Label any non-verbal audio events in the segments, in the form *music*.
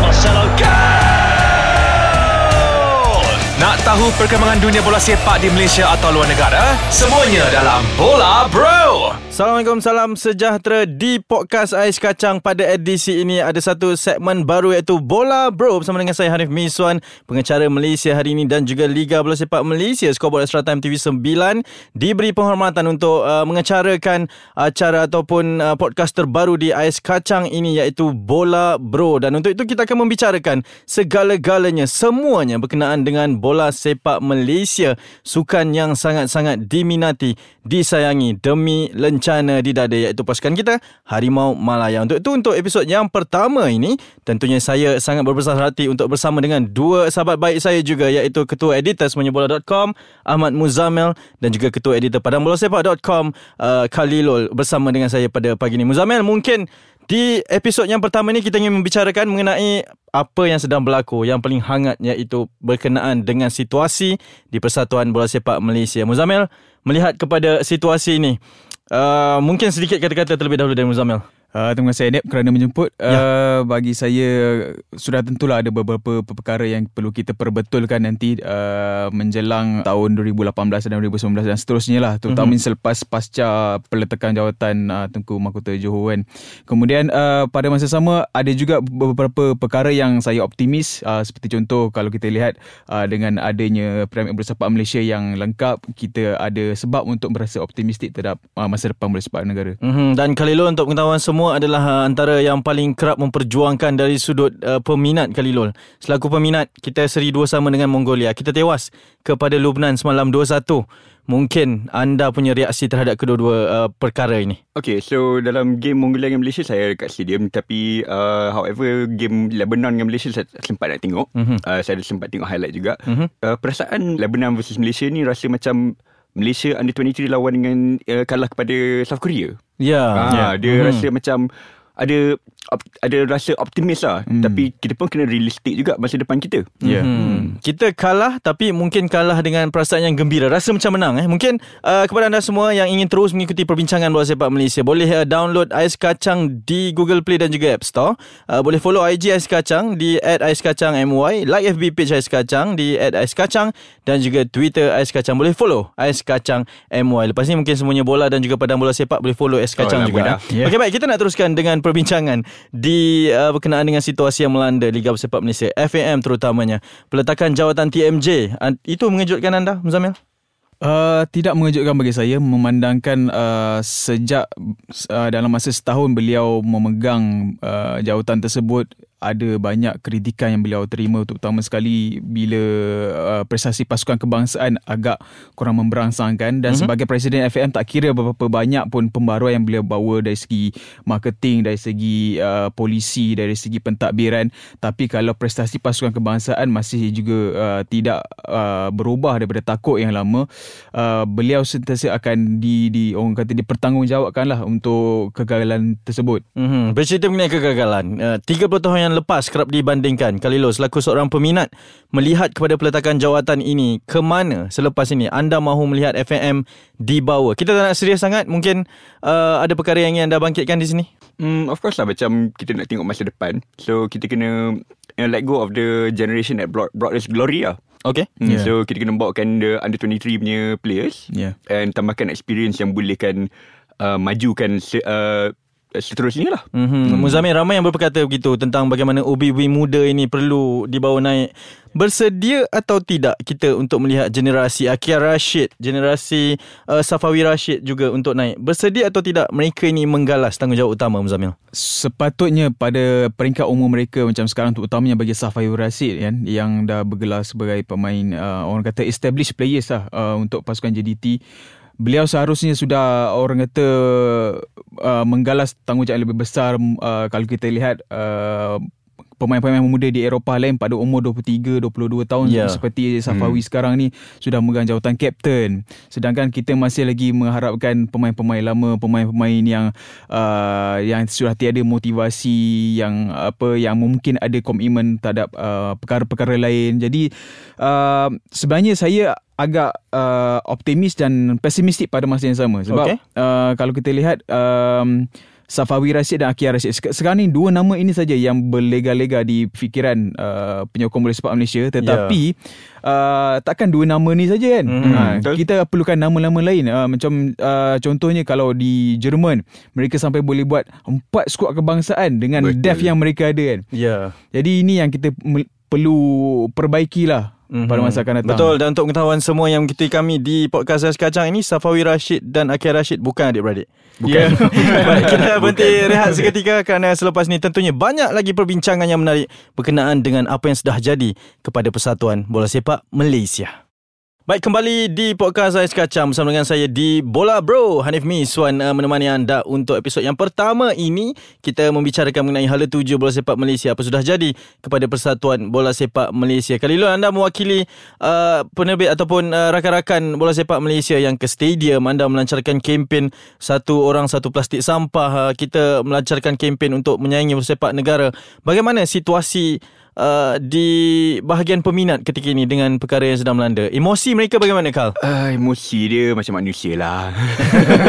Marcelo. Tahu perkembangan dunia bola sepak di Malaysia atau luar negara? Semuanya dalam Bola Bro! Assalamualaikum, salam sejahtera di podcast Ais Kacang pada edisi ini ada satu segmen baru iaitu Bola Bro bersama dengan saya Hanif Miswan, pengacara Malaysia hari ini dan juga Liga Bola Sepak Malaysia Scoreboard Extra Time TV 9 diberi penghormatan untuk uh, mengacarakan acara ataupun uh, podcast terbaru di Ais Kacang ini iaitu Bola Bro dan untuk itu kita akan membicarakan segala-galanya semuanya berkenaan dengan bola sepak Malaysia sukan yang sangat-sangat diminati disayangi demi lencana di dada iaitu pasukan kita Harimau Malaya. Untuk itu untuk episod yang pertama ini tentunya saya sangat berbesar hati untuk bersama dengan dua sahabat baik saya juga iaitu ketua editor semuanyabola.com Ahmad Muzamil dan juga ketua editor padangbolasepak.com uh, Khalilul bersama dengan saya pada pagi ini. Muzamil mungkin di episod yang pertama ni kita ingin membicarakan mengenai apa yang sedang berlaku yang paling hangat iaitu berkenaan dengan situasi di Persatuan Bola Sepak Malaysia. Muzamil melihat kepada situasi ini uh, mungkin sedikit kata-kata terlebih dahulu dari Muzamil. Uh, terima kasih Adib kerana menjemput. Uh, ya. Bagi saya sudah tentulah ada beberapa perkara yang perlu kita perbetulkan nanti uh, menjelang tahun 2018 dan 2019 dan seterusnya lah. Terutama mm-hmm. selepas pasca peletakan jawatan uh, Tengku Mahkota Johor kan. Kemudian uh, pada masa sama ada juga beberapa perkara yang saya optimis uh, seperti contoh kalau kita lihat uh, dengan adanya Premier Bersepak Malaysia yang lengkap kita ada sebab untuk berasa optimistik terhadap uh, masa depan bola sepak negara. Mm-hmm. Dan Khalilul untuk pengetahuan semua semua adalah uh, antara yang paling kerap memperjuangkan dari sudut uh, peminat Khalilul. Selaku peminat, kita seri dua sama dengan Mongolia. Kita tewas kepada Lubnan semalam 2-1. Mungkin anda punya reaksi terhadap kedua-dua uh, perkara ini. Okay, so dalam game Mongolia dengan Malaysia, saya dekat stadium. Tapi, uh, however, game Lebanon dengan Malaysia, saya sempat nak tengok. Mm-hmm. Uh, saya ada sempat tengok highlight juga. Mm-hmm. Uh, perasaan Lebanon versus Malaysia ni rasa macam Malaysia under 23 lawan dengan uh, kalah kepada South Korea. Ya. Yeah. Ha, yeah. Dia hmm. rasa macam ada op, ada rasa optimis lah. Hmm. tapi kita pun kena realistik juga masa depan kita. Yeah. hmm. hmm. kita kalah tapi mungkin kalah dengan perasaan yang gembira. Rasa macam menang eh. Mungkin uh, kepada anda semua yang ingin terus mengikuti perbincangan bola sepak Malaysia boleh uh, download Ais Kacang di Google Play dan juga App Store. Uh, boleh follow IG Ais Kacang di @aiskacangmy like FB page Ais Kacang di @aiskacang dan juga Twitter Ais Kacang. Boleh follow Ais Kacang MY lepas ni mungkin semuanya bola dan juga padang bola sepak boleh follow Ais Kacang oh, juga yeah. okey baik. Kita nak teruskan dengan perbincangan di uh, berkenaan dengan situasi yang melanda Liga Bersepak Malaysia FAM terutamanya. Peletakan jawatan TMJ uh, itu mengejutkan anda Muzamil? Uh, tidak mengejutkan bagi saya. Memandangkan uh, sejak uh, dalam masa setahun beliau memegang uh, jawatan tersebut ada banyak kritikan yang beliau terima terutama sekali bila uh, prestasi pasukan kebangsaan agak kurang memberangsangkan dan mm-hmm. sebagai presiden FAM tak kira berapa banyak pun pembaruan yang beliau bawa dari segi marketing dari segi uh, polisi dari segi pentadbiran tapi kalau prestasi pasukan kebangsaan masih juga uh, tidak uh, berubah daripada takut yang lama uh, beliau sentiasa akan di di orang kata dipertanggungjawabkanlah untuk kegagalan tersebut. Mhm bercerita mengenai kegagalan uh, 30 tahun yang yang lepas kerap dibandingkan Kalilo selaku seorang peminat melihat kepada peletakan jawatan ini ke mana selepas ini anda mahu melihat FNM dibawa kita tak nak serius sangat mungkin uh, ada perkara yang ingin anda bangkitkan di sini Hmm, of course lah macam kita nak tengok masa depan. So kita kena you know, let go of the generation that brought, brought us glory lah. Okay. Hmm, yeah. So kita kena bawakan the under 23 punya players. Yeah. And tambahkan experience yang bolehkan uh, majukan uh, seterusnya lah. Mm-hmm. Hmm. Muzamil ramai yang berkata begitu tentang bagaimana ubi-ubi muda ini perlu dibawa naik. Bersedia atau tidak kita untuk melihat generasi Akia Rashid, generasi uh, Safawi Rashid juga untuk naik? Bersedia atau tidak mereka ini menggalas tanggungjawab utama Muzamil? Sepatutnya pada peringkat umur mereka macam sekarang terutamanya bagi Safawi Rashid kan yang dah bergelar sebagai pemain uh, orang kata established players lah uh, untuk pasukan JDT beliau seharusnya sudah orang kata uh, menggalas tanggungjawab yang lebih besar uh, kalau kita lihat uh, pemain-pemain muda di Eropah lain pada umur 23 22 tahun yeah. seperti Safawi hmm. sekarang ni sudah memegang jawatan kapten sedangkan kita masih lagi mengharapkan pemain-pemain lama pemain-pemain yang uh, yang sudah tiada motivasi yang apa yang mungkin ada komitmen terhadap uh, perkara-perkara lain jadi uh, sebenarnya saya agak uh, optimis dan pesimistik pada masa yang sama sebab okay. uh, kalau kita lihat um, Safawi Rashid dan Akia Rashid. Sek- Sekarang ni dua nama ini saja yang berlega-lega di fikiran uh, penyokong bola sepak Malaysia tetapi uh, takkan dua nama ni saja kan. Mhm, Ha, betul. kita perlukan nama-nama lain uh, macam uh, contohnya kalau di Jerman mereka sampai boleh buat empat skuad kebangsaan dengan Betul. depth yang mereka ada kan. Ya. Jadi ini yang kita perlu perbaikilah mm-hmm. pada masa akan datang. Betul dan untuk pengetahuan semua yang mengikuti kami di podcast Ais Kacang ini Safawi Rashid dan Akhil Rashid bukan adik-beradik. Bukan. *laughs* Baik, kita berhenti rehat seketika kerana selepas ni tentunya banyak lagi perbincangan yang menarik berkenaan dengan apa yang sudah jadi kepada Persatuan Bola Sepak Malaysia. Baik kembali di podcast Ais Kacang bersama dengan saya di Bola Bro Hanif Miswan uh, menemani anda untuk episod yang pertama ini kita membicarakan mengenai hala tuju bola sepak Malaysia apa sudah jadi kepada Persatuan Bola Sepak Malaysia. Kali ini anda mewakili uh, penerbit ataupun uh, rakan-rakan bola sepak Malaysia yang ke stadium anda melancarkan kempen satu orang satu plastik sampah uh, kita melancarkan kempen untuk menyayangi bola sepak negara. Bagaimana situasi Uh, di bahagian peminat ketika ini dengan perkara yang sedang melanda. Emosi mereka bagaimana Kal? Uh, emosi dia macam manusia lah.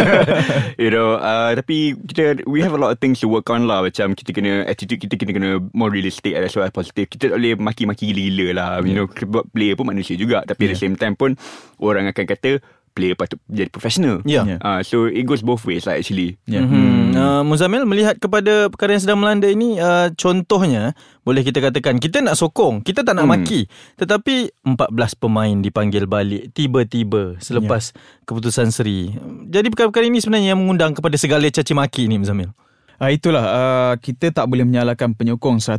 *laughs* You know uh, Tapi kita We have a lot of things to work on lah. Macam kita kena Attitude kita kena kena More realistic As well as positive Kita tak boleh maki-maki gila-gila lah. You know Sebab player pun manusia juga. Tapi at the same time pun Orang akan kata Player patut jadi professional Ya. Ya. uh, So it goes both ways lah actually Ya. Hmm. Uh, Muzamil melihat kepada perkara yang sedang melanda ini uh, contohnya boleh kita katakan kita nak sokong kita tak nak Hmm. maki tetapi 14 pemain dipanggil balik tiba-tiba selepas keputusan seri jadi perkara-perkara ini sebenarnya yang mengundang kepada segala caci maki ni Muzamil Uh, itulah uh, kita tak boleh menyalahkan penyokong 100%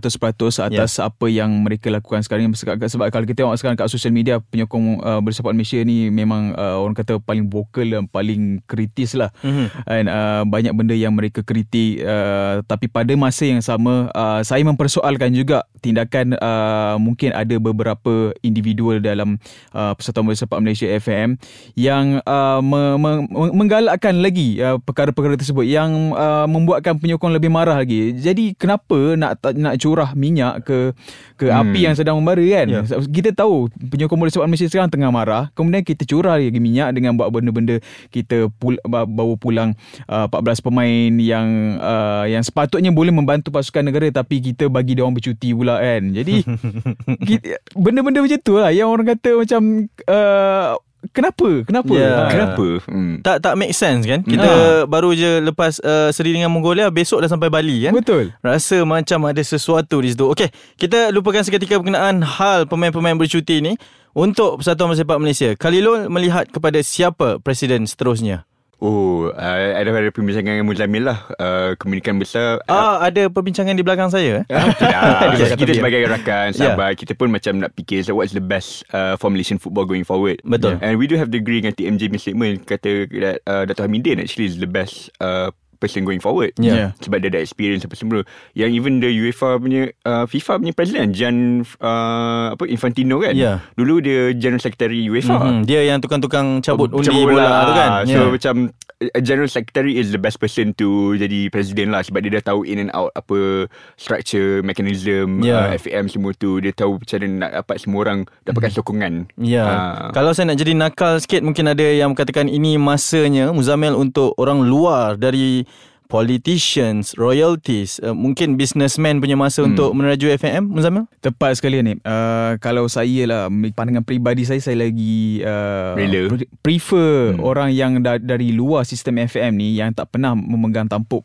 atas Ya. apa yang mereka lakukan sekarang ni sebab, kalau kita tengok sekarang kat social media penyokong uh, bersepak Malaysia ni memang uh, orang kata paling vokal dan paling kritis lah Mhm. and uh, banyak benda yang mereka kritik uh, tapi pada masa yang sama uh, saya mempersoalkan juga tindakan uh, mungkin ada beberapa individual dalam uh, Persatuan Bola Sepak Malaysia FM yang uh, me, me, menggalakkan lagi uh, perkara-perkara tersebut yang uh, membuatkan penyokong lebih marah lagi. Jadi kenapa nak nak curah minyak ke ke hmm. api yang sedang membara kan? Ya. Kita tahu penyokong bola sepak Malaysia sekarang tengah marah, kemudian kita curah lagi minyak dengan buat benda-benda kita pul, bawa pulang uh, 14 pemain yang uh, yang sepatutnya boleh membantu pasukan negara tapi kita bagi dia orang bercuti pula kan. Jadi *laughs* kita, benda-benda macam tu lah yang orang kata macam uh, kenapa? Kenapa? Ya. Ha. Kenapa? Hmm. tak tak make sense kan kita baru je lepas uh, seri dengan Mongolia besok dah sampai Bali kan Betul. Rasa macam ada sesuatu di situ. Okey, kita lupakan seketika berkenaan hal pemain-pemain bercuti ni untuk Persatuan Bola Sepak Malaysia. Khalilul melihat kepada siapa presiden seterusnya? Oh, uh, ada ada perbincangan dengan Muzamil lah. Uh, kemungkinan besar Ah, ada perbincangan di belakang saya. eh? Tidak *laughs* Dia kita kata dia. sebagai rakan Ya. sahabat Kita pun macam nak fikir so What's the best uh, For Malaysian football going forward Betul. And we do have the agree Dengan TMJ punya statement Kata that uh, Dato' Hamidin Actually is the best uh, Person going forward Ya. Yeah. Sebab dia ada experience apa semua Yang even the UEFA punya uh, FIFA punya president Jan uh, apa Infantino kan Ya. Dulu dia General Secretary UEFA Mhm, Dia yang tukang-tukang cabut undi Cabut bola, tu kan. So Ya. macam a General Secretary is the best person to jadi presiden lah sebab dia dah tahu in and out apa structure, mechanism, Ya. uh, FAM semua tu. Dia tahu macam mana nak dapat semua orang dapatkan sokongan. Ya. Ah. Kalau saya nak jadi nakal sikit mungkin ada yang katakan ini masanya Muzamil untuk orang luar dari politicians, royalties, uh, mungkin businessman punya masa hmm. untuk meneraju FAM Muzamil? Tepat sekali ni. Uh, kalau saya lah pandangan peribadi saya saya lagi uh, Rela. prefer hmm. orang yang da- dari luar sistem FM ni yang tak pernah memegang tampuk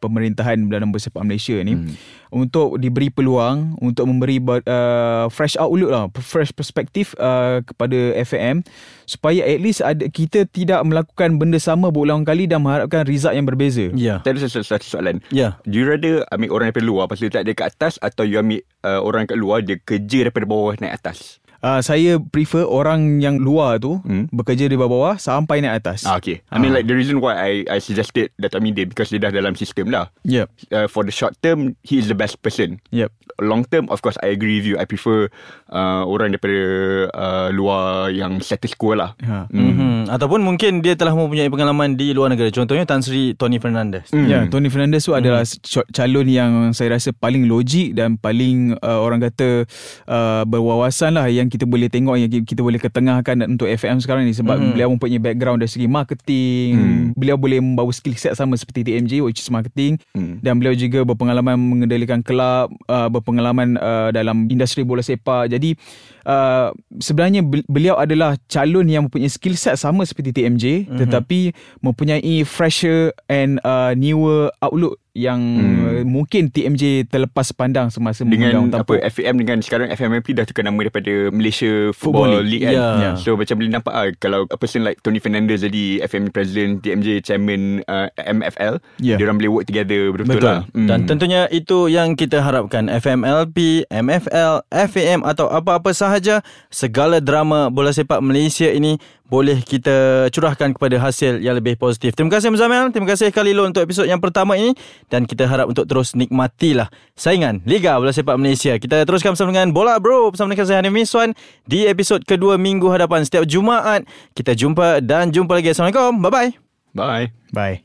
pemerintahan dalam bersepak Malaysia ni hmm. untuk diberi peluang untuk memberi uh, fresh outlook lah fresh perspektif uh, kepada FM supaya at least ada kita tidak melakukan benda sama berulang kali dan mengharapkan result yang berbeza. Ya. Tadi ada satu, soalan. Ya. Do you rather ambil orang daripada luar Lepas tu letak dia kat atas Atau you ambil uh, orang kat luar Dia kerja daripada bawah naik atas Uh, saya prefer orang yang luar tu Hmm. bekerja di bawah sampai naik atas. Ah, okay. I mean like the reason why I I suggested Dato' Hamidin Because dia dah dalam sistem dah Yep. uh, For the short term He is the best person Yep. long term of course I agree with you I prefer uh, orang daripada uh, luar yang status quo lah Ha. mm. Mm-hmm. Ataupun mungkin dia telah mempunyai pengalaman di luar negara. Contohnya Tan Sri Tony Fernandez. Mm. Ya, Tony Fernandez tu adalah cal- calon yang saya rasa paling logik dan paling uh, orang kata uh, berwawasan lah yang kita boleh tengok yang kita boleh ketengahkan untuk FM sekarang ni sebab mm-hmm. beliau mempunyai background dari segi marketing mm. beliau boleh membawa skill set sama seperti TMJ which is marketing mm. dan beliau juga berpengalaman mengendalikan kelab uh, berpengalaman uh, dalam industri bola sepak jadi uh, sebenarnya beliau adalah calon yang mempunyai skill set sama seperti TMJ mm-hmm. tetapi mempunyai fresher and uh, newer outlook yang hmm. mungkin TMJ terlepas pandang semasa dengan apa FAM dengan sekarang FMMP dah tukar nama daripada Malaysia Football, Football League, kan yeah. so macam boleh nampak ah kalau a person like Tony Fernandez jadi FM president TMJ chairman uh, MFL yeah. dia orang boleh work together betul-betul Betul. lah hmm. dan tentunya itu yang kita harapkan FMLP MFL FAM atau apa-apa sahaja segala drama bola sepak Malaysia ini boleh kita curahkan kepada hasil yang lebih positif. Terima kasih Muzamil, terima kasih Khalilo untuk episod yang pertama ini dan kita harap untuk terus nikmatilah saingan Liga Bola Sepak Malaysia. Kita teruskan bersama dengan Bola Bro bersama dengan saya Hanif Miswan di episod kedua minggu hadapan setiap Jumaat. Kita jumpa dan jumpa lagi. Assalamualaikum. Bye-bye. Bye. Bye.